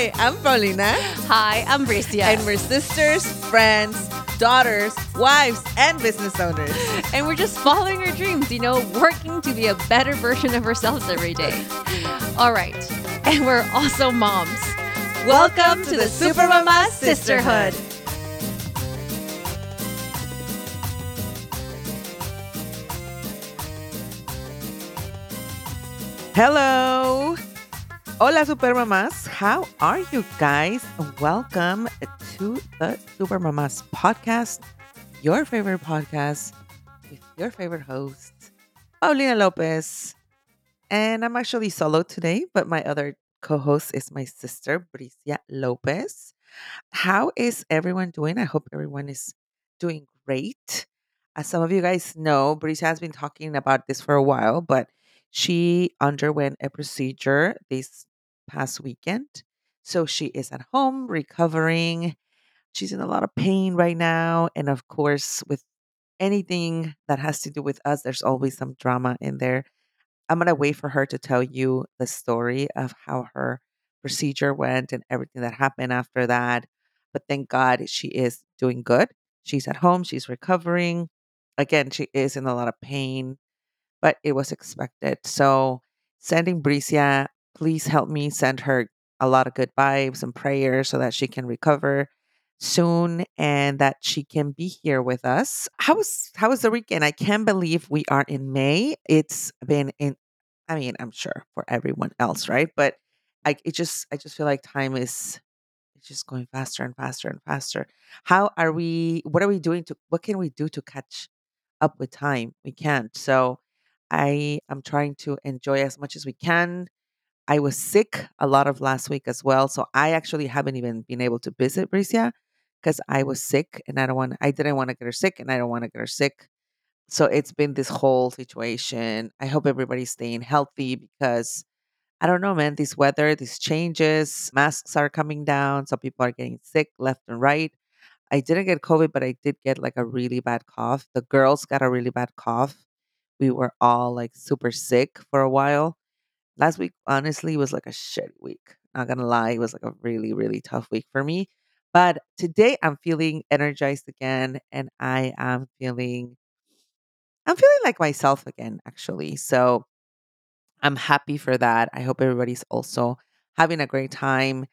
Hi, I'm Paulina. Hi, I'm Bricia. And we're sisters, friends, daughters, wives, and business owners. And we're just following our dreams, you know, working to be a better version of ourselves every day. All right. And we're also moms. Welcome to the Super Mama Sisterhood. Hello. Hola, Super Mamas. How are you guys? Welcome to the Super Mamas podcast, your favorite podcast with your favorite host, Paulina Lopez. And I'm actually solo today, but my other co host is my sister, Bricia Lopez. How is everyone doing? I hope everyone is doing great. As some of you guys know, Bricia has been talking about this for a while, but she underwent a procedure this past weekend. So she is at home recovering. She's in a lot of pain right now. And of course, with anything that has to do with us, there's always some drama in there. I'm going to wait for her to tell you the story of how her procedure went and everything that happened after that. But thank God she is doing good. She's at home, she's recovering. Again, she is in a lot of pain but it was expected. So, sending Bricia, please help me send her a lot of good vibes and prayers so that she can recover soon and that she can be here with us. How was how was the weekend? I can't believe we are in May. It's been in I mean, I'm sure for everyone else, right? But I it just I just feel like time is it's just going faster and faster and faster. How are we what are we doing to what can we do to catch up with time? We can't. So I am trying to enjoy as much as we can. I was sick a lot of last week as well, so I actually haven't even been able to visit Bricia because I was sick and I don't want I didn't want to get her sick and I don't want to get her sick. So it's been this whole situation. I hope everybody's staying healthy because I don't know, man, this weather, these changes, masks are coming down, so people are getting sick left and right. I didn't get COVID, but I did get like a really bad cough. The girls got a really bad cough we were all like super sick for a while. Last week, honestly, was like a shit week. Not gonna lie, it was like a really, really tough week for me. But today I'm feeling energized again and I am feeling I'm feeling like myself again, actually. So I'm happy for that. I hope everybody's also having a great time.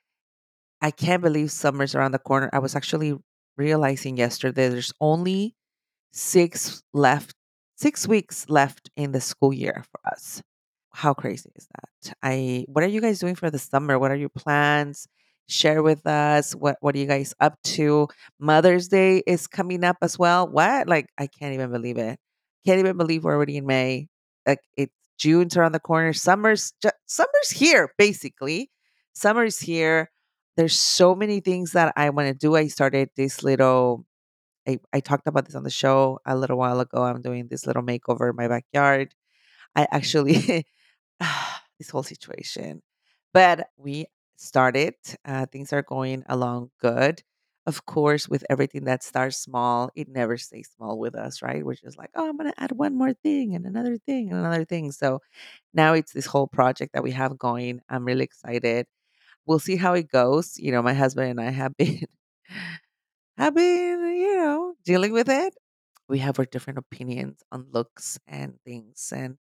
I can't believe summer's around the corner. I was actually realizing yesterday there's only six left six weeks left in the school year for us. How crazy is that? I what are you guys doing for the summer? What are your plans? Share with us. What what are you guys up to? Mother's Day is coming up as well. What? Like I can't even believe it. Can't even believe we're already in May. Like it's June's around the corner. Summer's ju- summer's here, basically. Summer's here. There's so many things that I want to do. I started this little I, I talked about this on the show a little while ago. I'm doing this little makeover in my backyard. I actually, this whole situation, but we started. Uh, things are going along good. Of course, with everything that starts small, it never stays small with us, right? We're just like, oh, I'm going to add one more thing and another thing and another thing. So now it's this whole project that we have going. I'm really excited. We'll see how it goes. You know, my husband and I have been have been, you know, dealing with it. We have our different opinions on looks and things, and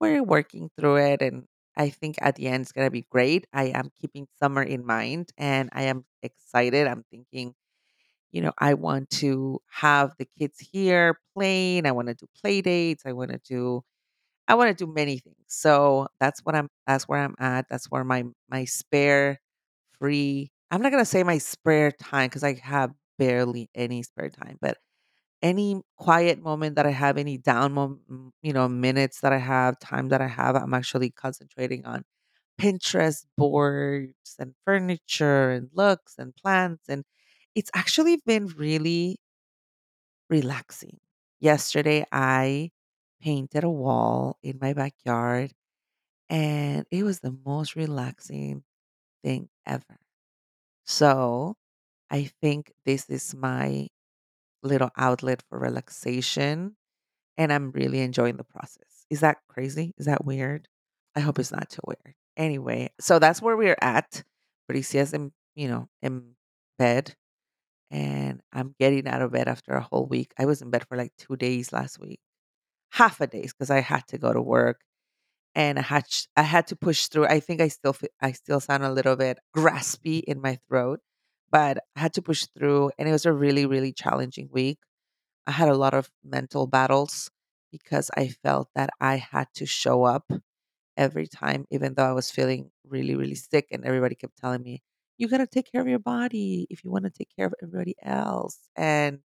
we're working through it. And I think at the end, it's going to be great. I am keeping summer in mind and I am excited. I'm thinking, you know, I want to have the kids here playing. I want to do play dates. I want to do I want to do many things. So that's what I'm that's where I'm at. That's where my my spare free I'm not gonna say my spare time because I have barely any spare time, but any quiet moment that I have, any down mom- you know, minutes that I have, time that I have, I'm actually concentrating on Pinterest boards and furniture and looks and plants. And it's actually been really relaxing. Yesterday, I painted a wall in my backyard, and it was the most relaxing thing ever. So I think this is my little outlet for relaxation, and I'm really enjoying the process. Is that crazy? Is that weird? I hope it's not too weird. Anyway, so that's where we're at. Bricia's in, you know, in bed and I'm getting out of bed after a whole week. I was in bed for like two days last week, half a days because I had to go to work and I had I had to push through. I think I still I still sound a little bit graspy in my throat, but I had to push through, and it was a really really challenging week. I had a lot of mental battles because I felt that I had to show up every time, even though I was feeling really really sick, and everybody kept telling me. You got to take care of your body if you want to take care of everybody else. And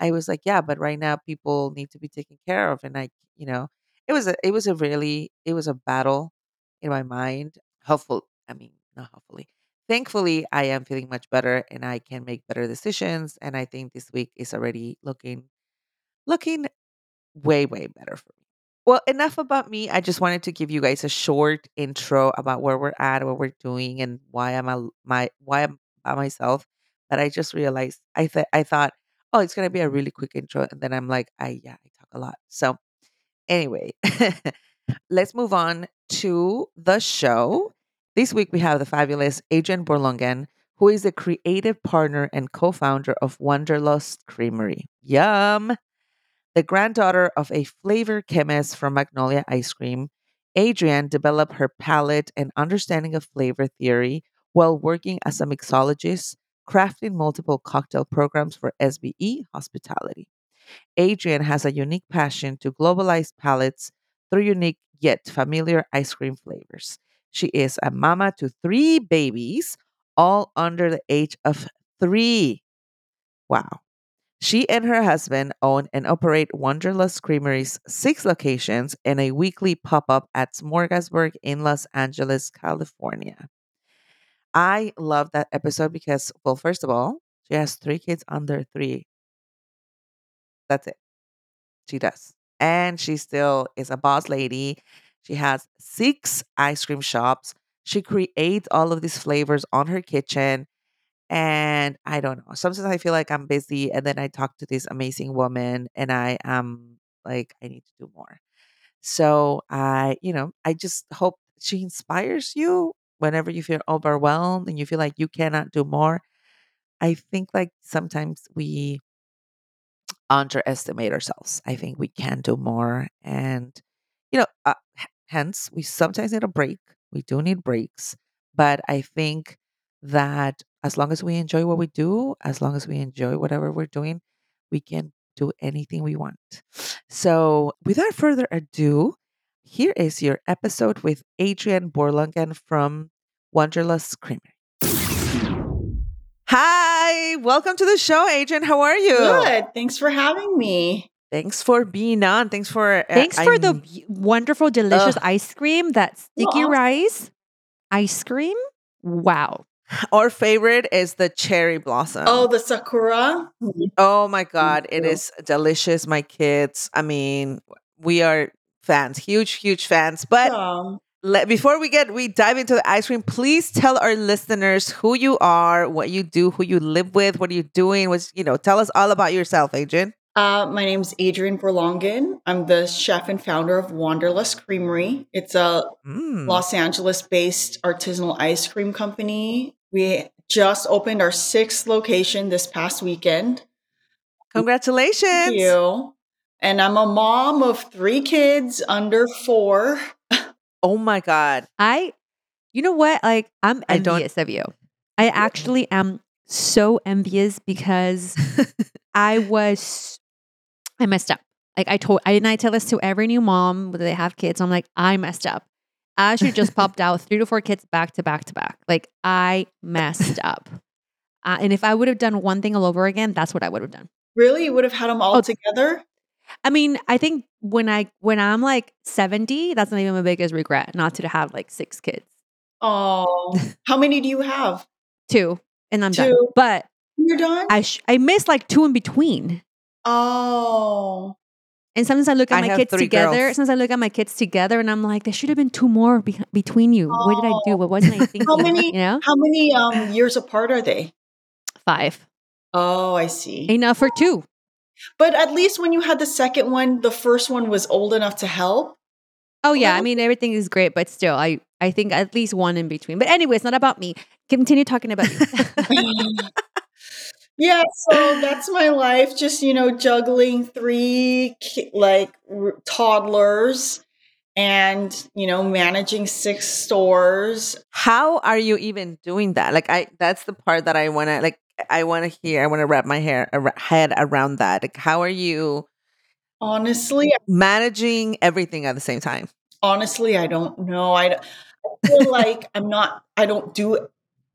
I was like, yeah, but right now people need to be taken care of, and I, you know, it was a it was a really it was a battle in my mind. Hopeful, I mean, not hopefully. Thankfully, I am feeling much better, and I can make better decisions. And I think this week is already looking looking way way better for me. Well, enough about me. I just wanted to give you guys a short intro about where we're at, what we're doing, and why I'm a, my why I'm by myself. But I just realized I thought I thought, oh, it's gonna be a really quick intro, and then I'm like, I yeah, I talk a lot. So anyway, let's move on to the show. This week we have the fabulous Adrienne Borlongan, who is the creative partner and co-founder of Wanderlust Creamery. Yum! The granddaughter of a flavor chemist from Magnolia Ice Cream, Adrienne developed her palate and understanding of flavor theory while working as a mixologist, crafting multiple cocktail programs for SBE Hospitality. Adrian has a unique passion to globalize palates through unique yet familiar ice cream flavors. She is a mama to three babies, all under the age of three. Wow. She and her husband own and operate Wanderlust Creamery's six locations and a weekly pop up at Smorgasburg in Los Angeles, California. I love that episode because, well, first of all, she has three kids under three. That's it. She does. And she still is a boss lady. She has six ice cream shops. She creates all of these flavors on her kitchen. And I don't know. Sometimes I feel like I'm busy and then I talk to this amazing woman and I am like, I need to do more. So I, you know, I just hope she inspires you whenever you feel overwhelmed and you feel like you cannot do more. I think like sometimes we underestimate ourselves. I think we can do more. And, you know, uh, hence we sometimes need a break. We do need breaks. But I think that as long as we enjoy what we do, as long as we enjoy whatever we're doing, we can do anything we want. So, without further ado, here is your episode with Adrienne Borlongan from Wanderlust Creamery. Hi, welcome to the show, Adrienne. How are you? Good. Thanks for having me. Thanks for being on. Thanks for uh, Thanks for the I'm- b- wonderful, delicious Ugh. ice cream. That sticky Aw. rice ice cream. Wow. our favorite is the cherry blossom. Oh, the Sakura. Oh my god, it is delicious. My kids, I mean, we are fans, huge, huge fans. But Um, let, before we get we dive into the ice cream, please tell our listeners who you are, what you do, who you live with, what are you doing. Was you know, tell us all about yourself, Adrienne. Uh, my is Adrienne Borlongan. I'm the chef and founder of Wanderlust Creamery. It's a Mm. Los Angeles based artisanal ice cream company. We just opened our sixth location this past weekend. Congratulations! Thank you. And I'm a mom of three kids under four. Oh my god, I, you know what? Like, I'm I don't- envious of you. I actually am so envious because I was, I messed up. Like I told, I didn't I tell this to every new mom that they have kids. I'm like, I messed up. I should just popped out three to four kids back to back to back. Like I messed up. Uh, and if I would have done one thing all over again, that's what I would have done. Really? You would have had them all Oh. together? I mean, I think when I when I'm like 70, that's not even my biggest regret, not to have like six kids. Oh, how many do you have? Two. And I'm done. Two. But You're done? I sh- I missed like two in between. Oh. And sometimes I look at I my kids together. girls. Sometimes I look at my kids together and I'm like, there should have been two more be- between you. What did I do? What wasn't I thinking? many- You know? How many um years apart are they? Five. Oh, I see. Enough for two. But at least when you had the second one, the first one was old enough to help. Oh yeah, I mean everything is great, but still, I I think at least one in between. But anyway, it's not about me. Continue talking about you. yeah, so that's my life. Just you know, juggling three like r- toddlers, and you know, managing six stores. How are you even doing that? Like I that's the part that I want to like I want to hear. I want to wrap my hair ar- head around that. Like how are you Honestly, managing everything at the same time? honestly, I don't know. I, I feel like I'm not. I don't do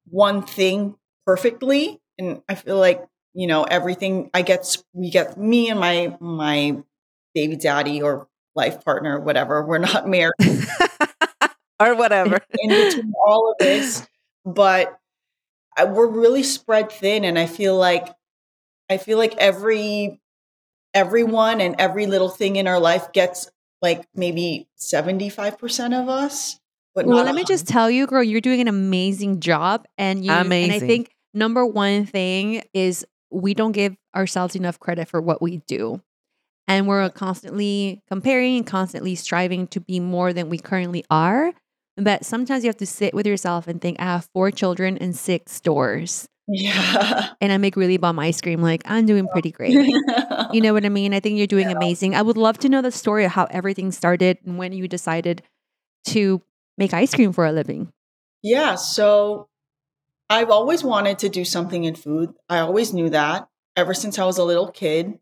one thing perfectly, and I feel like you know everything. I get we get me and my my baby daddy or life partner, whatever. We're not married or whatever. in between all of this, but I, we're really spread thin, and I feel like I feel like every everyone and every little thing in our life gets like maybe seventy five percent of us. But well, let me just tell you, girl, you're doing an amazing job, and you. And I think number one thing is we don't give ourselves enough credit for what we do, and we're constantly comparing and constantly striving to be more than we currently are. But sometimes you have to sit with yourself and think, I have four children and six stores, Yeah. and I make really bomb ice cream. Like I'm doing pretty great. You know what I mean? I think you're doing amazing. I would love to know the story of how everything started and when you decided to make ice cream for a living. yeah. So I've always wanted to do something in food. I always knew that ever since I was a little kid.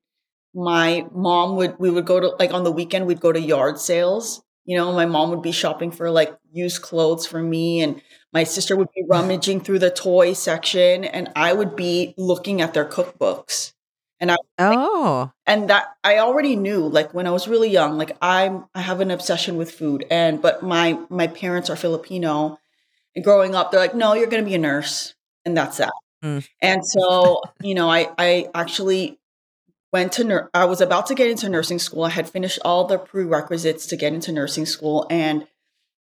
My mom would, we would go to, like on the weekend, we'd go to yard sales. You know, my mom would be shopping for like used clothes for me, and my sister would be rummaging through the toy section, and I would be looking at their cookbooks. And I Oh. and that I already knew like when I was really young like I'm I have an obsession with food and but my my parents are Filipino and growing up they're like no you're going to be a nurse and that's that. Mm. And so, you know, I I actually went to nur- I was about to get into nursing school. I had finished all the prerequisites to get into nursing school and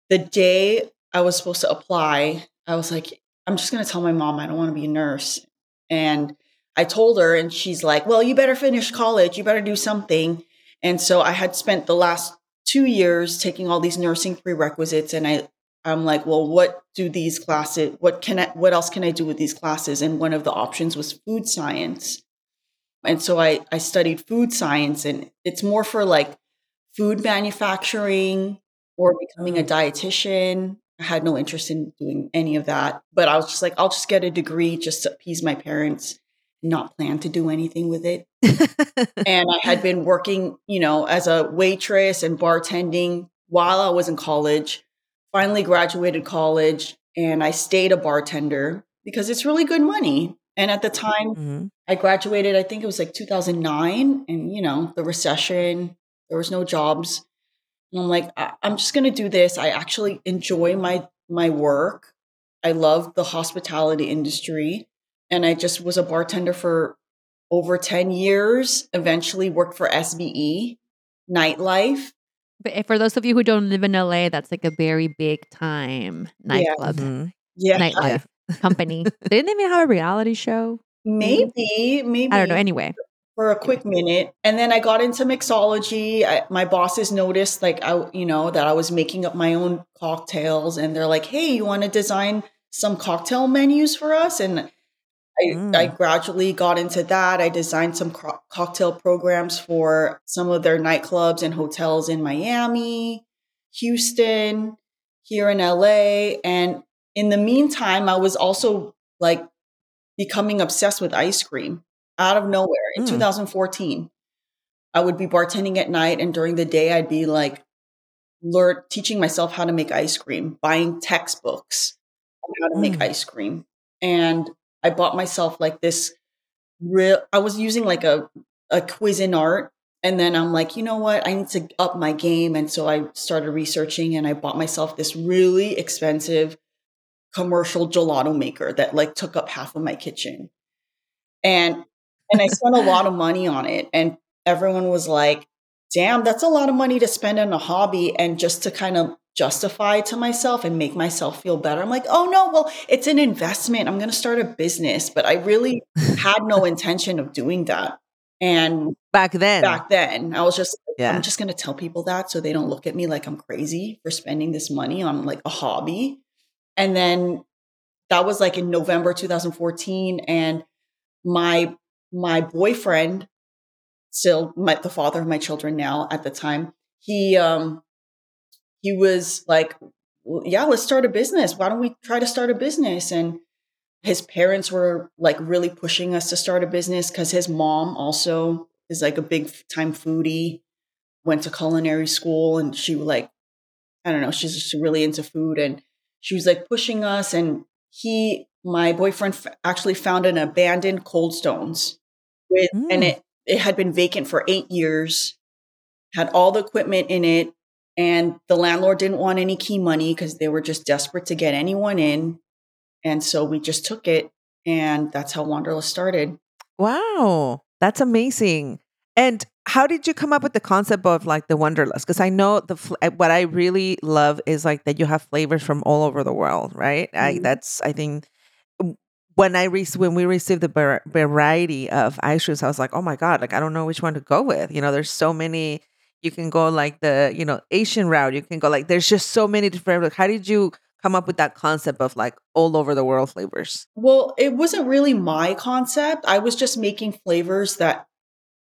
the day I was supposed to apply, I was like I'm just going to tell my mom I don't want to be a nurse. And I told her, and she's like, Well, you better finish college. You better do something. And so I had spent the last two years taking all these nursing prerequisites, and I, I'm like, Well, what do these classes, what can I, what else can I do with these classes? And one of the options was food science. And so I, I studied food science, and it's more for like food manufacturing or becoming a dietitian. I had no interest in doing any of that, but I was just like, I'll just get a degree just to appease my parents, not plan to do anything with it. and I had been working, you know, as a waitress and bartending while I was in college. Finally graduated college and I stayed a bartender because it's really good money. And at the time Mhm. I graduated, I think it was like 2009 and you know, the recession, there was no jobs. And I'm like, I- I'm just going to do this. I actually enjoy my my work. I love the hospitality industry and I just was a bartender for over 10 years, eventually worked for SBE, nightlife. But if- for those of you who don't live in LA, that's like a very big time nightclub, Mhm. Yeah. nightlife company. They didn't even have a reality show. Maybe, maybe. I don't know. Anyway, for a quick minute and then i got into mixology I, my bosses noticed like i you know that i was making up my own cocktails and they're like hey you want to design some cocktail menus for us and I, Mm. I gradually got into that i designed some co- cocktail programs for some of their nightclubs and hotels in miami houston here in la and in the meantime i was also like becoming obsessed with ice cream out of nowhere in Mm. 2014 i would be bartending at night and during the day i'd be like learn teaching myself how to make ice cream buying textbooks on how to make Mm. ice cream and i bought myself like this real i was using like a a Cuisinart and then i'm like you know what i need to up my game and so i started researching and i bought myself this really expensive commercial gelato maker that like took up half of my kitchen and and I spent a lot of money on it. And everyone was like, damn, that's a lot of money to spend on a hobby. And just to kind of justify to myself and make myself feel better, I'm like, oh no, well, it's an investment. I'm going to start a business. But I really had no intention of doing that. And Back then. back then, I was just, Yeah. I'm just going to tell people that so they don't look at me like I'm crazy for spending this money on like a hobby. And then that was like in November 2014 and my my boyfriend still my, the father of my children now at the time he um he was like well, yeah let's start a business why don't we try to start a business and his parents were like really pushing us to start a business because his mom also is like a big time foodie went to culinary school and she like i don't know she's just really into food and she was like pushing us and he my boyfriend f- actually found an abandoned cold stones with Mm. and it it had been vacant for eight years had all the equipment in it and the landlord didn't want any key money because they were just desperate to get anyone in and so we just took it and that's how wanderlust started Wow, that's amazing. And how did you come up with the concept of like the wanderlust? Because I know the fl- uh, what I really love is like that you have flavors from all over the world, right? I Mhm. that's I think when I re- when we received the var- variety of ice creams, I was like, oh my god, like I don't know which one to go with. You know, there's so many. You can go like the you know Asian route. You can go like there's just so many different. Like, how did you come up with that concept of like all over the world flavors? Well, it wasn't really my concept. I was just making flavors that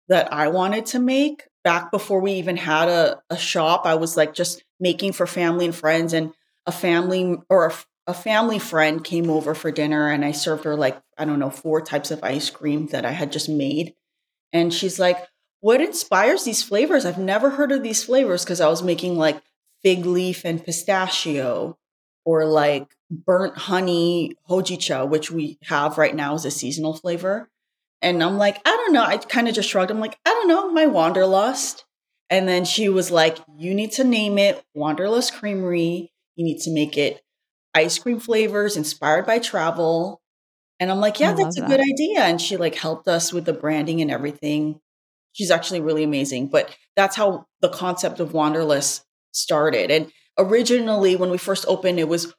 that I wanted to make back before we even had a, a shop. I was like just making for family and friends and a family or a, a family friend came over for dinner and I served her like I don't know four types of ice cream that I had just made. And she's like, "What inspires these flavors? I've never heard of these flavors because I was making like fig leaf and pistachio or like burnt honey hojicha, which we have right now as a seasonal flavor. And I'm like, I don't know. I kind of just shrugged. I'm like, I don't know, my Wanderlust. And then she was like, You need to name it Wanderlust Creamery. You need to make it ice cream flavors inspired by travel. And I'm like, Yeah, that's a love good idea. And she like helped us with the branding and everything. She's actually really amazing. But that's how the concept of Wanderlust started. And originally, when we first opened, it was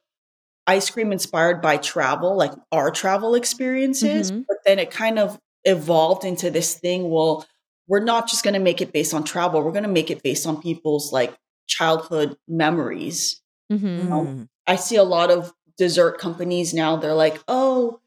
ice cream inspired by travel, like our travel experiences. Mhm. But then it kind of evolved into this thing. Well, we're not just going to make it based on travel. We're going to make it based on people's like childhood memories. Mhm. Mm. I see a lot of dessert companies now. They're like, oh,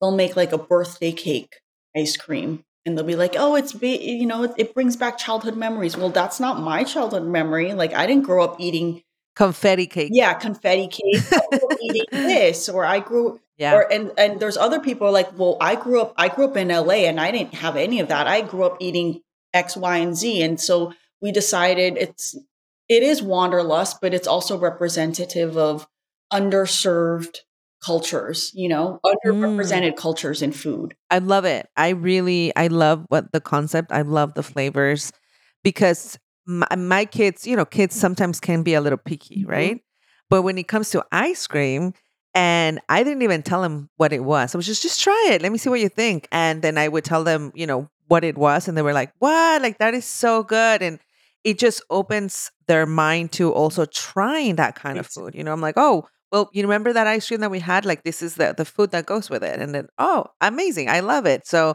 they'll make like a birthday cake ice cream. And they'll be like, oh, it's, ba- you know, it, it brings back childhood memories. Well, that's not my childhood memory. Like, I didn't grow up eating Confetti cake. yeah, confetti cake. I grew up eating this, or I grew, Yeah. or and and there's other people like, well, I grew up, I grew up in LA, and I didn't have any of that. I grew up eating X, Y, and Z, and so we decided it's it is wanderlust, but it's also representative of underserved cultures. You know, underrepresented cultures in food. I love it. I really, I love what the concept. I love the flavors because my, my kids, you know, kids sometimes can be a little picky, Mhm. right? But when it comes to ice cream, and I didn't even tell them what it was. I was just, just try it. Let me see what you think. And then I would tell them, you know, what it was, and they were like, "What? Like that is so good!" And it just opens their mind to also trying that kind of food. You know, I'm like, "Oh, well, you remember that ice cream that we had? Like this is the the food that goes with it." And then, "Oh, amazing! I love it." So,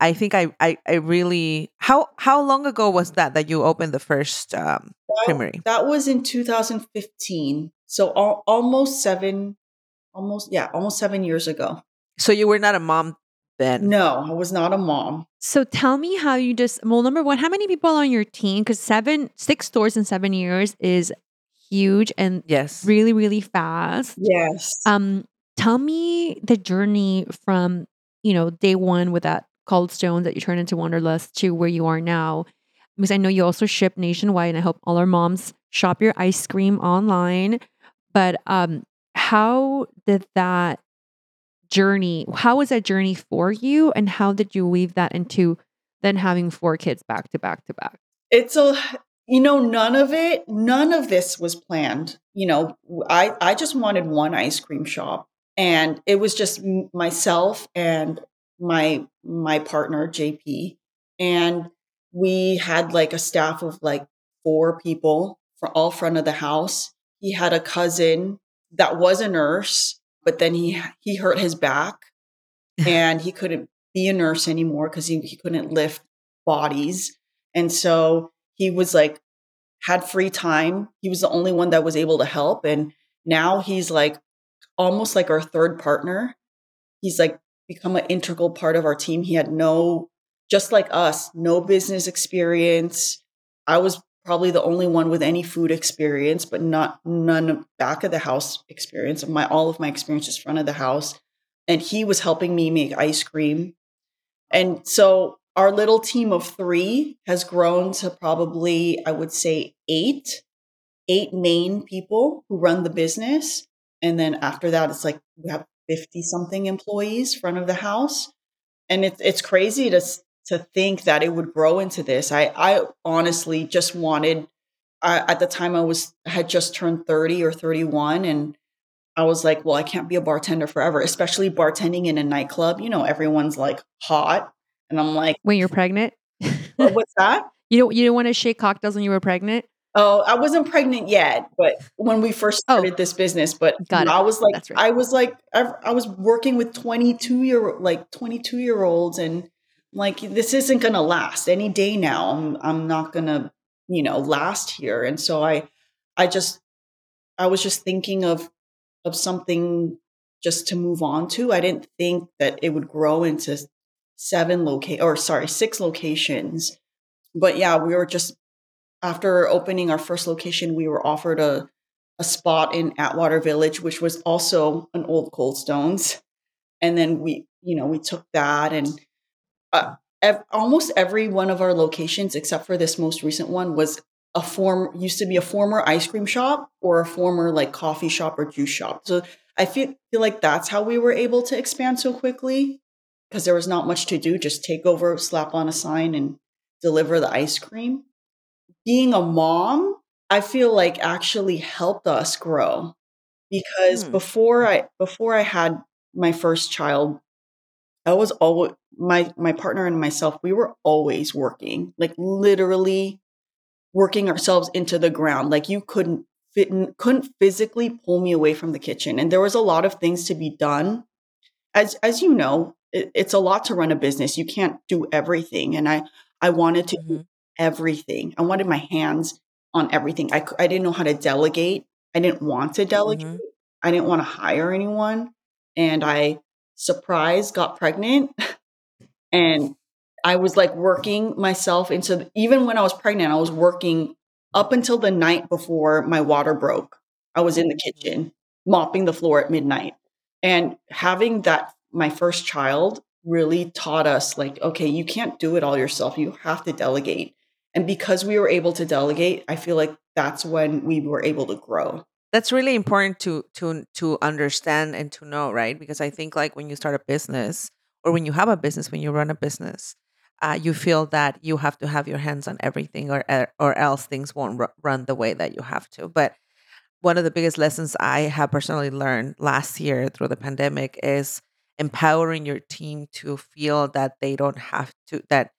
I think I I, I really how how long ago was that that you opened the first um, That, creamery? that was in 2015, so al- almost seven, almost yeah, almost seven years ago. So you were not a mom then. No, I was not a mom. So tell me how you just well, number one, how many people on your team? Because seven, six stores in seven years is huge and Yes. really, really fast. Yes. Um, tell me the journey from you know day one with that cold stone that you turned into Wanderlust to where you are now. Because I know you also ship nationwide, and I hope all our moms shop your ice cream online. But um, how did that journey? How was that journey for you, and how did you weave that into then having four kids back to back to back? it's a you know none of it none of this was planned. You know i i just wanted one ice cream shop and it was just myself and my my partner jp and we had like a staff of like four people for all front of the house. He had a cousin that was a nurse but then he he hurt his back and he couldn't be a nurse anymore because he, he couldn't lift bodies. And so he was like had free time. He was the only one that was able to help. And now he's like almost like our third partner. He's like become an integral part of our team. He had no, just like us, no business experience. I was probably the only one with any food experience, but not none back of the house experience. My all of my experience is front of the house. And he was helping me make ice cream. And so our little team of three has grown to probably, I would say, eight, eight main people who run the business. And then after that, it's like we have 50 something employees front of the house. And it's it's crazy to to think that it would grow into this. I I honestly just wanted I, at the time I was had just turned 30 or 31 and I was like, well, I can't be a bartender forever, especially bartending in a nightclub. You know, everyone's like hot and I'm like, when you're pregnant, what's that? You don't you don't want to shake cocktails when you were pregnant? Oh, I wasn't pregnant yet, but when we first oh. started oh, this business, but I was like, right. I was like, I, I, was working with 22 year, like 22 year olds and like, this isn't going to last any day now. I'm, I'm not going to, you know, last here. And so I, I just, I was just thinking of, of something just to move on to. I didn't think that it would grow into seven locate or sorry, six locations. But yeah, we were just after opening our first location, we were offered a a spot in Atwater Village, which was also an old Cold Stones. And then we, you know, we took that and uh, ev- almost every one of our locations, except for this most recent one, was a form used to be a former ice cream shop or a former like coffee shop or juice shop. So I feel feel like that's how we were able to expand so quickly because there was not much to do. Just take over, slap on a sign, and deliver the ice cream. Being a mom, I feel like actually helped us grow because hmm. before I before I had my first child, I was always my my partner and myself. We were always working, like literally working ourselves into the ground. Like you couldn't fit, in, couldn't physically pull me away from the kitchen, and there was a lot of things to be done. As as you know, it, it's a lot to run a business. You can't do everything. And I, I wanted to mm-hmm. do everything. I wanted my hands on everything. I, I didn't know how to delegate. I didn't want to delegate. Mm-hmm. I didn't want to hire anyone. And I surprise got pregnant. and I was like working myself into, even when I was pregnant, I was working up until the night before my water broke. I was in the mm-hmm. kitchen mopping the floor at midnight. And having that my first child really taught us like okay you can't do it all yourself you have to delegate. And because we were able to delegate i feel like that's when we were able to grow. That's really important to to to understand and to know right? Because i think like when you start a business or when you have a business when you run a business uh, you feel that you have to have your hands on everything or or else things won't r- run the way that you have to. But one of the biggest lessons i have personally learned last year through the pandemic is empowering your team to feel that they don't have to that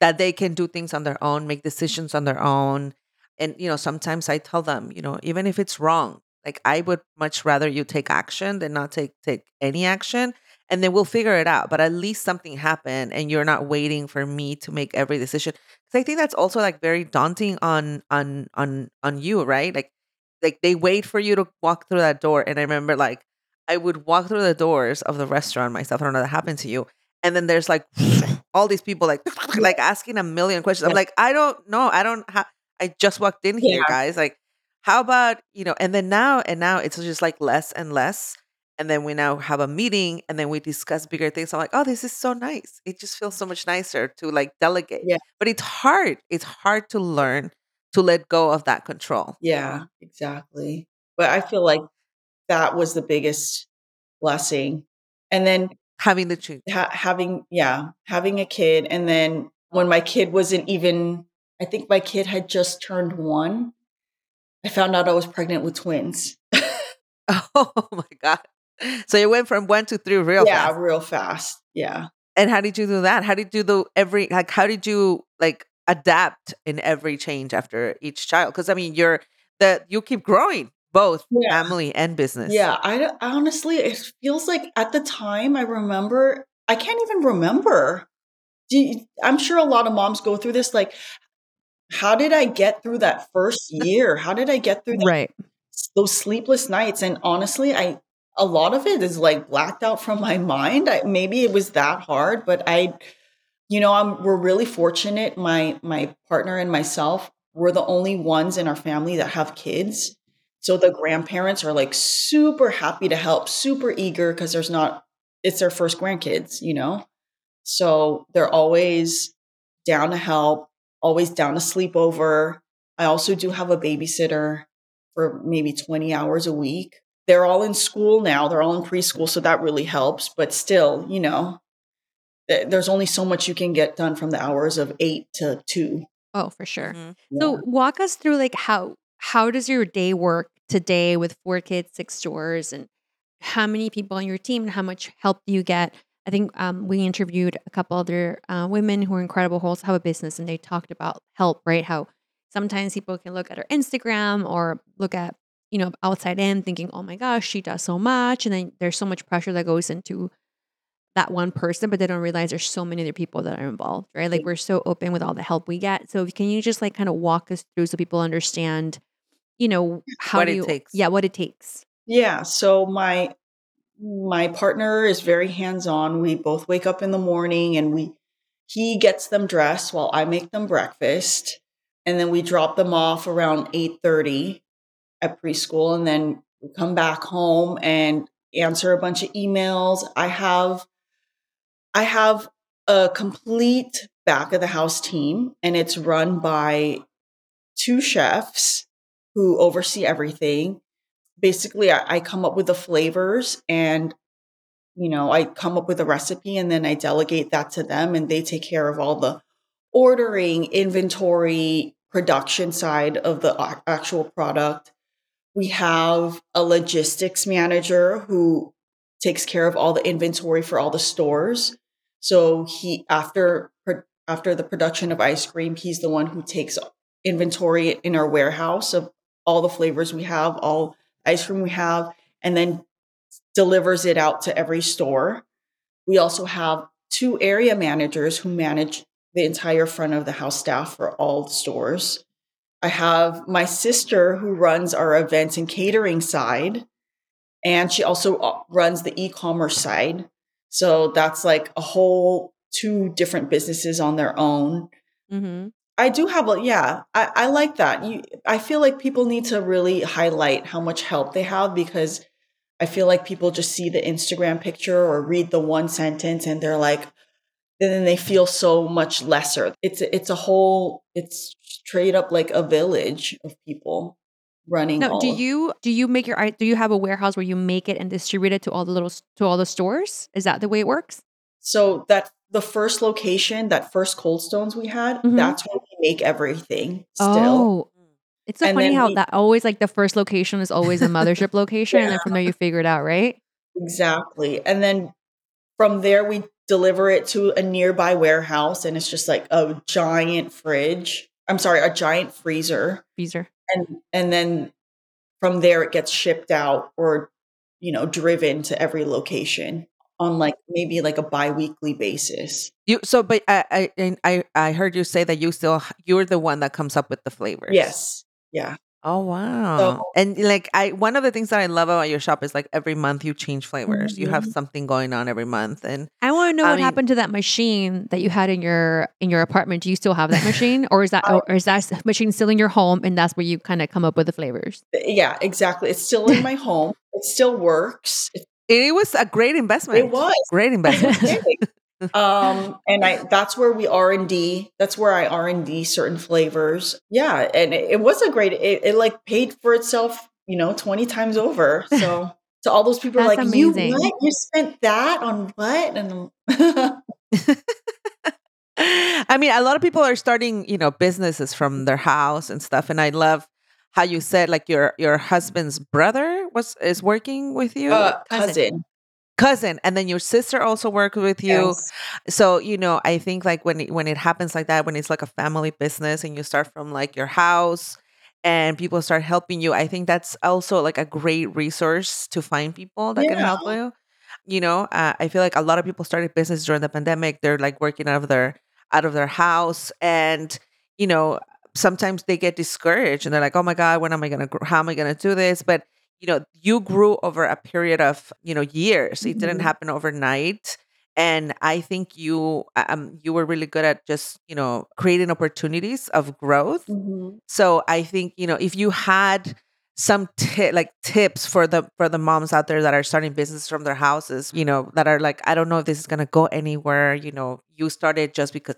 that they can do things on their own make decisions on their own. And you know sometimes i tell them you know even if it's wrong like i would much rather you take action than not take take any action and then we'll figure it out but at least something happened and you're not waiting for me to make every decision. Because i think that's also like very daunting on on on on you right? Like like they wait for you to walk through that door and i remember like I would walk through the doors of the restaurant myself. I don't know that happened to you. And then there's like all these people like like asking a million questions. I'm like, I don't know. I don't have I just walked in here, yeah. guys. Like, how about, you know, and then now and now it's just like less and less. And then we now have a meeting and then we discuss bigger things. I'm like, oh, this is so nice. It just feels so much nicer to like delegate. Yeah. But it's hard. It's hard to learn to let go of that control. Yeah, exactly. But I feel like that was the biggest blessing. And then having the truth, ha- having, yeah, having a kid. And then when my kid wasn't even, I think my kid had just turned one, I found out I was pregnant with twins. oh my God. So you went from one to three real yeah, fast. real fast. Yeah. And how did you do that? How did you do the every like how did you like adapt in every change after each child? Because I mean you're that you keep growing both yeah. family and business. Yeah, I, I honestly, it feels like at the time I remember, I can't even remember. You, I'm sure a lot of moms go through this. Like, how did I get through that first year? How did I get through that, Right. those sleepless nights? And honestly, I a lot of it is like blacked out from my mind. I, maybe it was that hard, but I, you know, I'm we're really fortunate. My my partner and myself, we're the only ones in our family that have kids. So the grandparents are like super happy to help, super eager because there's not it's their first grandkids, you know. So they're always down to help, always down to sleep over. I also do have a babysitter for maybe 20 hours a week. They're all in school now, they're all in preschool, so that really helps. But still, you know, th- there's only so much you can get done from the hours of eight to two. Oh, for sure. Mhm. So walk us through like how how does your day work today with four kids, six stores, and how many people on your team and how much help do you get? I think um, we interviewed a couple other uh, women who are incredible who also have a business and they talked about help, right? How sometimes people can look at her Instagram or look at, you know, outside in thinking, oh my gosh, she does so much. And then there's so much pressure that goes into that one person, but they don't realize there's so many other people that are involved, right? Like we're so open with all the help we get. So can you just like kind of walk us through so people understand, you know, how What do it you, takes. yeah, what it takes. Yeah, so my my partner is very hands-on. We both wake up in the morning and we he gets them dressed while I make them breakfast and then we drop them off around 8:30 at preschool and then we come back home and answer a bunch of emails. I have I have a complete back of the house team and it's run by two chefs who oversee everything. Basically I, I come up with the flavors and you know i come up with a recipe and then i delegate that to them and they take care of all the ordering inventory production side of the actual product. We have a logistics manager who takes care of all the inventory for all the stores. So he after after the production of ice cream he's the one who takes inventory in our warehouse of all the flavors we have all ice cream we have and then delivers it out to every store. We also have two area managers who manage the entire front of the house staff for all stores. I have my sister who runs our events and catering side, and she also uh, runs the e commerce side. So that's like a whole two different businesses on their own. Mm-hmm. I do have a yeah. I, I like that. You, I feel like people need to really highlight how much help they have because I feel like people just see the Instagram picture or read the one sentence and they're like, then they feel so much lesser. It's it's a whole. It's straight up like a village of people running. Now, all do you do you make your do you have a warehouse where you make it and distribute it to all the little to all the stores? Is that the way it works? So that the first location, that first Cold Stones we had, Mhm. that's where we make everything. Still, Oh, it's so And funny how we- that always like the first location is always a mothership location, and then from there you figure it out, right? Exactly. And then from there, we deliver it to a nearby warehouse, and it's just like a giant fridge. I'm sorry, a giant freezer. Freezer. And and then from there, it gets shipped out or you know driven to every location on like maybe like a biweekly basis. You so, but I I I I heard you say that you still you're the one that comes up with the flavors. Yes. Yeah. Oh wow! and like I, one of the things that I love about your shop is like every month you change flavors. You have Mhm. something going on every month, and I want to know I what mean- happened to that machine that you had in your in your apartment. Do you still have that machine, or is that or is that machine still in your home, and that's where you kind of come up with the flavors? Yeah, exactly. It's still in my home. It still works. It, it was a great investment. it was. great investment. Um and i that's where we r&d that's where i r&d certain flavors yeah and it, it was a great it, it like paid for itself you know 20 times over so to all those people like amazing. you what you spent that on what and I mean, a lot of people are starting, you know, businesses from their house and stuff. And I love how you said like your your husband's brother was is working with you, uh, Cousin. cousin cousin, and then your sister also worked with you. yes. So you know, I think like when it, when it happens like that, when it's like a family business and you start from like your house and people start helping you, I think that's also like a great resource to find people that can help you. You know, uh, I feel like a lot of people started business during the pandemic. They're like working out of their out of their house, and you know, sometimes they get discouraged and they're like, "Oh my god, when am I going to how am I going to do this?" But you know, you grew over a period of, you know, years. It didn't Mhm. happen overnight. And I think you um you were really good at just, you know, creating opportunities of growth. Mhm. So I think, you know, if you had some ti- like tips for the for the moms out there that are starting business from their houses, you know, that are like, I don't know if this is gonna go anywhere. You know, you started just because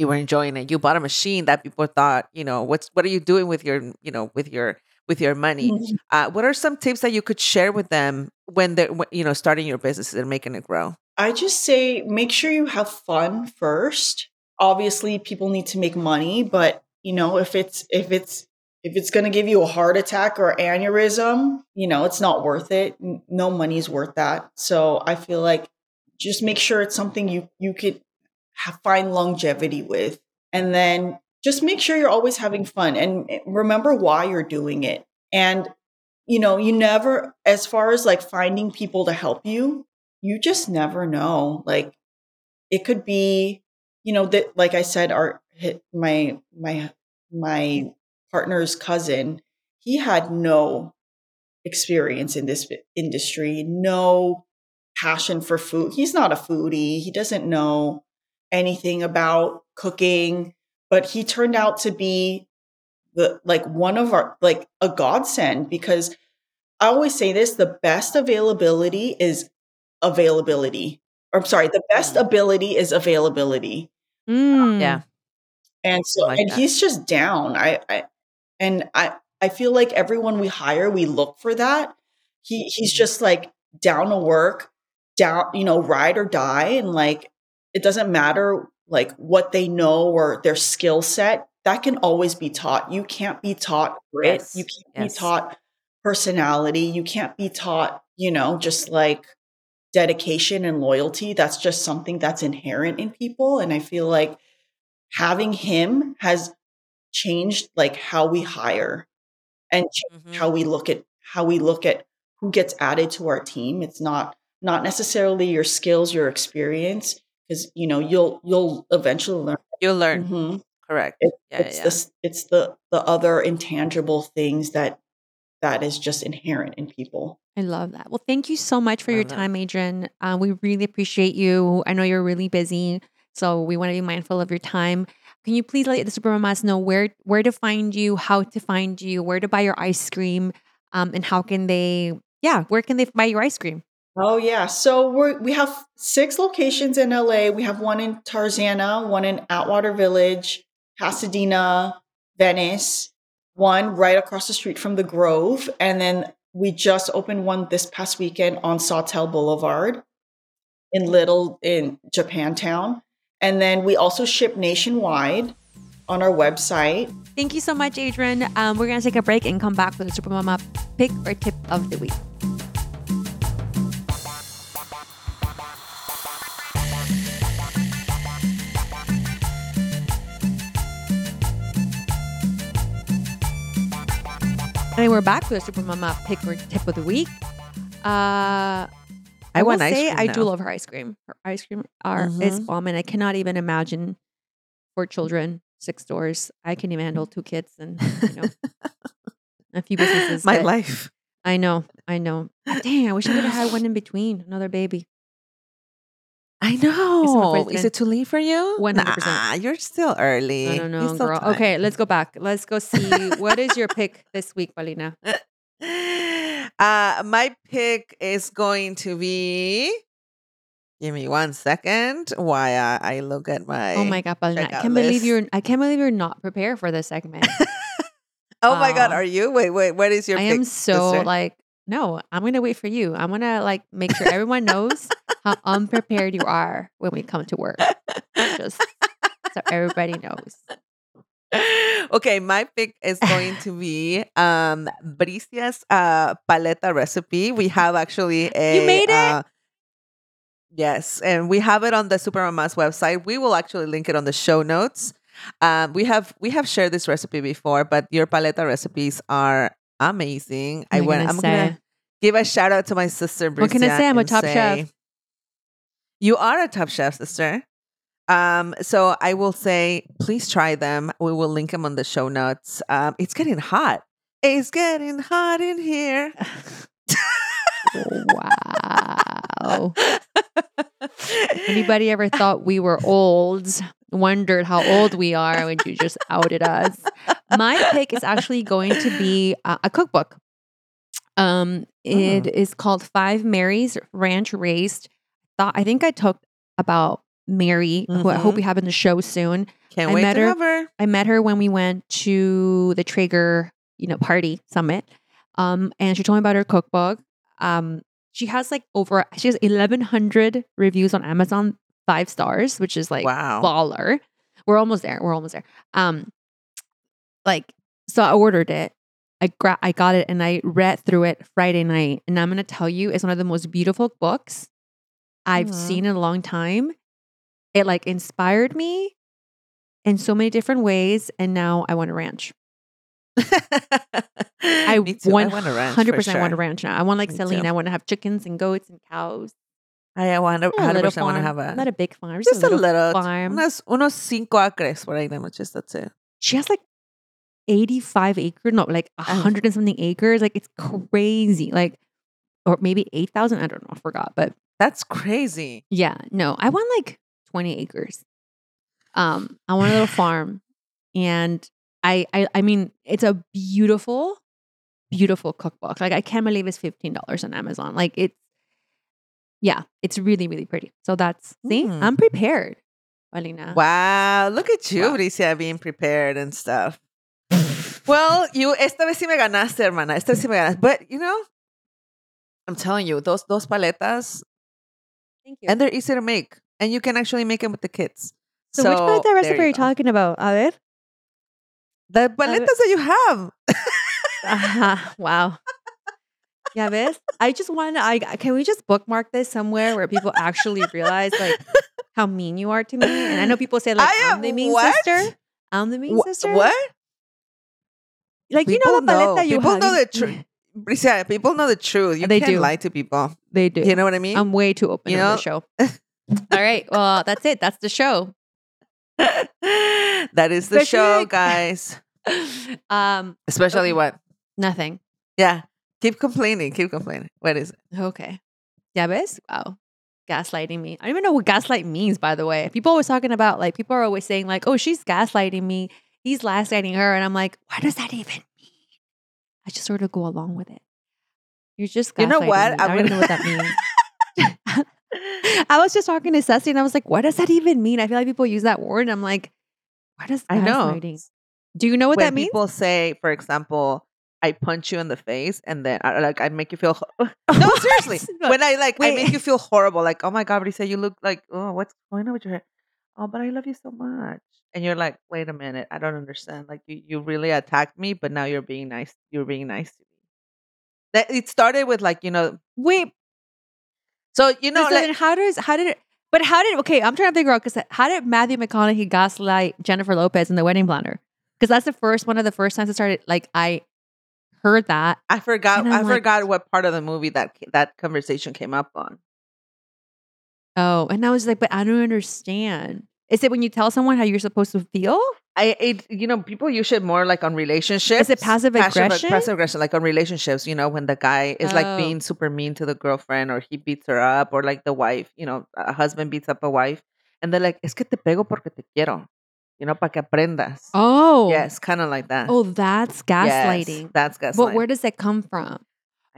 you were enjoying it. You bought a machine that people thought, you know, what's what are you doing with your, you know, with your with your money? Mhm. Uh, what are some tips that you could share with them when they're, when, you know, starting your business and making it grow? I just say make sure you have fun first. Obviously, people need to make money, but you know, if it's if it's if it's going to give you a heart attack or aneurysm, you know, it's not worth it. No money's worth that. So I feel like just make sure it's something you you could find longevity with, and then just make sure you're always having fun and eh, remember why you're doing it. And you know, you never, as far as like finding people to help you, you just never know. Like it could be, you know, that like I said, our my my my partner's cousin, he had no experience in this industry, no passion for food. He's not a foodie. He doesn't know anything about cooking, but he turned out to be the like one of our like a godsend because I always say this, the best availability is availability. Or I'm sorry, the best Mm. ability is availability. Mm. Yeah. And so like and that. he's just down. I, I and I I feel like everyone we hire, we look for that. He he's Mhm. just like down to work, down, you know, ride or die. And like it doesn't matter like what they know or their skill set. That can always be taught. You can't be taught grit. Yes. You can't Yes. be taught personality. You can't be taught, you know, just like dedication and loyalty. That's just something that's inherent in people. And I feel like having him has changed like how we hire and Mhm. how we look at how we look at who gets added to our team. It's not not necessarily your skills, your experience, because you know you'll you'll eventually learn. You'll learn. Mhm. Correct. It, Yeah, it's yeah. the it's the the other intangible things that that is just inherent in people. I love that. Well, thank you so much for your that. time, Adrienne. Uh, we really appreciate you. I know you're really busy, so we want to be mindful of your time. Can you please let the super mamas know where where to find you, how to find you, where to buy your ice cream, um, and how can they, yeah, where can they buy your ice cream? Oh yeah. So we we have six locations in LA. We have one in Tarzana, one in Atwater Village, Pasadena, Venice, one right across the street from the Grove, and then we just opened one this past weekend on Sawtell Boulevard in Little in Japantown. And then we also ship nationwide on our website. Thank you so much, Adrienne. Um, we're gonna take a break and come back with a super mama pick or tip of the week. And we're back with a super mama pick or tip of the week. Uh, I will want ice say cream I do love her ice cream. Her ice cream are is Mhm. bomb, and I cannot even imagine four children six doors. I can even handle two kids and you know a few businesses. My life. I know, I know. Dang, I wish I could have had one in between, another baby. I know. Is it too late for you? 100%. Nah, you're still early. I don't know, girl. time. Okay, let's go back. Let's go see what is your pick this week, Paulina. Uh, my pick is going to be. Give me one second Why I, I look at my. Oh my god, Paulina! I can't believe list. you're. I can't believe you're not prepared for this segment. Oh my god, are you? Wait, wait. What is your? Pick? I am so sister? like, no, I'm gonna wait for you. I'm gonna like make sure everyone knows how unprepared you are when we come to work. Just so everybody knows. okay, my pick is going to be um Bricia's uh paleta recipe. We have actually a made it? uh, yes, and we have it on the Supermama's website. We will actually link it on the show notes. Um, we have we have shared this recipe before, but your paleta recipes are amazing. What I went. I'm gonna give a shout out to my sister. What can I say? I'm a top say, chef. You are a top chef, sister. Um, so I will say, please try them. We will link them on the show notes. Um, it's getting hot. It's getting hot in here. wow. Anybody ever thought we were old? Wondered how old we are when you just outed us. My pick is actually going to be uh, a cookbook. Um, it Oh. is called Five Marys Ranch Raised. Thought I think I talked about Mary, who I hope Mhm. we have in the show soon. Can't I wait met to her- have her. I met her when we went to the Traeger, you know, party summit. Um, and she told me about her cookbook. Um, she has like over she has eleven hundred reviews on Amazon, five stars, which is like wow. baller. We're almost there. We're almost there. Um, like so, I ordered it. I gra- I got it and I read through it Friday night, and I'm gonna tell you, it's one of the most beautiful books I've Mhm. seen in a long time. It like inspired me in so many different ways, and now I want a ranch. I want a ranch. hundred for percent want a ranch now. I want like Me Celine. too. I want to have chickens and goats and cows. I want to A little 100 percent want to farm. have a not a big farm, just, just a little, farm. unos, unos cinco acres por ahí de muchos, that's it. she has like 85 acres, no, like a Oh. hundred and something acres. Like it's crazy. Like, or maybe 8,000. I don't know. I forgot. But That's crazy. yeah, no, I want like 20 acres. Um, I want a little farm. And I, I, I mean, it's a beautiful, beautiful cookbook. Like I can't believe it's $15 on Amazon. Like it's, yeah, it's really, really pretty. So that's, see, Mm. I'm prepared, Alina. Wow, look at you, Wow. Bricia, being prepared and stuff. Well, you, esta vez sí me ganaste, hermana. Esta vez sí me ganaste. But, you know, I'm telling you, those those paletas, Thank you. and they're easy to make. And you can actually make them with the kids. so, which paleta recipe are you talking about? A ver. The paletas that you have. Ajá, wow. Yeah, ves? I just want to, I can we just bookmark this somewhere where people actually realize like how mean you are to me? And I know people say like I I'm the mean what? sister. I'm the mean Wha- sister. What? Like you know People the paleta know. you People have. know the truth. Bricia, people know the truth. You They can't do. lie to people. They do. You know what I mean? I'm way too open You on know? the show. All right. Well, that's it. That's the show. that is the show, guys. um, Especially Okay. what? nothing. Yeah. Keep complaining. Keep complaining. What is it? Okay. Yeah, ves? Wow. Gaslighting me. I don't even know what gaslight means, by the way. People always talking about like people are always saying, like, oh, she's gaslighting me. He's gaslighting her. And I'm like, what does that even mean? I just sort of go along with it. You're just You know what? me. I I'm don't even know what that means. I was just talking to Ceci and I was like, what does that even mean? I feel like people use that word and I'm like, what is I know. Do you know what when that means? people say, for example, I punch you in the face and then I, like I make you feel ho- oh no seriously when I like I make you feel horrible like oh my god Bricia you look like oh what's going on with your hair oh but I love you so much and you're like wait a minute I don't understand like you you really attacked me but now you're being nice you're being nice to me that it started with like you know Wait, so you know so like then how does how did it? But how did okay? I'm trying to figure out because how did Matthew McConaughey gaslight Jennifer Lopez in The Wedding Planner? Because that's the first one of the first times I started. Like I heard that. I forgot And I I'm like- forgot what part of the movie that that conversation came up on Oh, and I was like, but I don't understand. Is it when you tell someone how you're supposed to feel? I, it, you know, people use it more like on relationships. Is it passive aggression? Passive aggression, like on relationships. You know, when the guy is like Oh. being super mean to the girlfriend, or he beats her up, or like the wife. You know, a husband beats up a wife, and they're like, "Es que te pego porque te quiero." You know, para que aprendas. Oh, Yes, kind of like that. Oh, that's Yes, gaslighting. that's gaslighting. But where does that come from?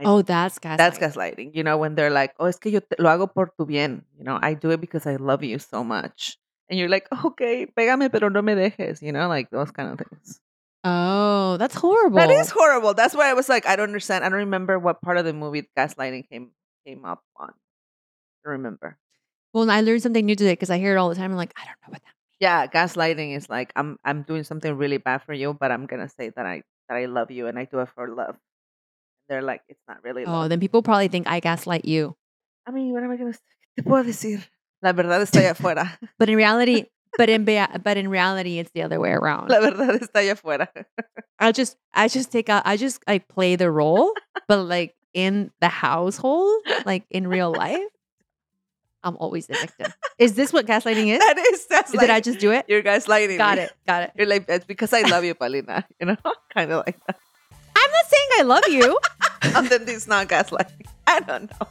Oh, that's gaslighting. That's gaslighting. You know, when they're like, "Oh, es que yo te, lo hago por tu bien." You know, I do it because I love you so much. And you're like, okay, pégame, pero no me dejes. You know, like those kind of things. Oh, that's horrible. That is horrible. That's why I was like, I don't understand. I don't remember what part of the movie gaslighting came came up on. I don't remember. Well, I learned something new today because I hear it all the time. I'm like, I don't know what that. Yeah, gaslighting is like I'm I'm doing something really bad for you, but I'm gonna say that I that I love you and I do it for love. They're like, it's not really Oh, love. then people probably think I gaslight you. I mean, what am I gonna te puedo decir? La verdad está allá afuera. But in reality, but in but in reality, it's the other way around. La verdad está allá afuera. I just I just take out I just I play the role, but like in the household, like in real life, I'm always the victim. is this what gaslighting is? That is that's Did I just do it? you're gaslighting. Got me. it. Got it. You're like it's because I love you, Paulina. You know, kind of like that. I'm not saying I love you. And then it's not gaslighting. I don't know.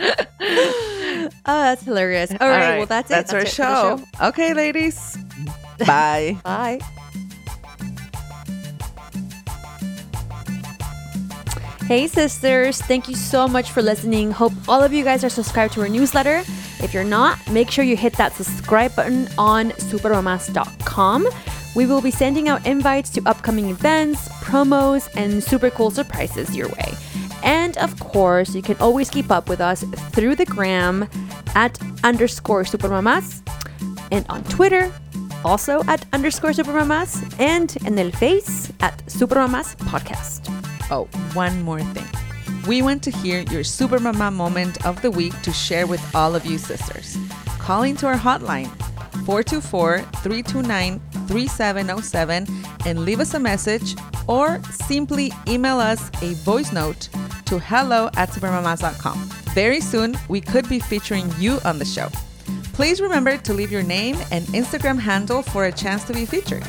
oh, that's hilarious. All right, Well, that's it. That's, our it the show. Okay, ladies. Bye. Bye. Hey, sisters. Thank you so much for listening. Hope all of you guys are subscribed to our newsletter. If you're not, make sure you hit that subscribe button on supermamas.com. We will be sending out invites to upcoming events, promos, and super cool surprises your way. And of course, you can always keep up with us through the gram at underscore supermamas and on Twitter, also at underscore supermamas, and in the face at supermamas podcast. Oh, one more thing. We want to hear your super mama moment of the week to share with all of you sisters. Call into our hotline 424-329-3707 and leave us a message or simply email us a voice note to hello at supermamas.com. Very soon, we could be featuring you on the show. Please remember to leave your name and Instagram handle for a chance to be featured.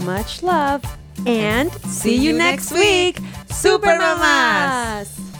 Much love and see, you next week, Super Mamas!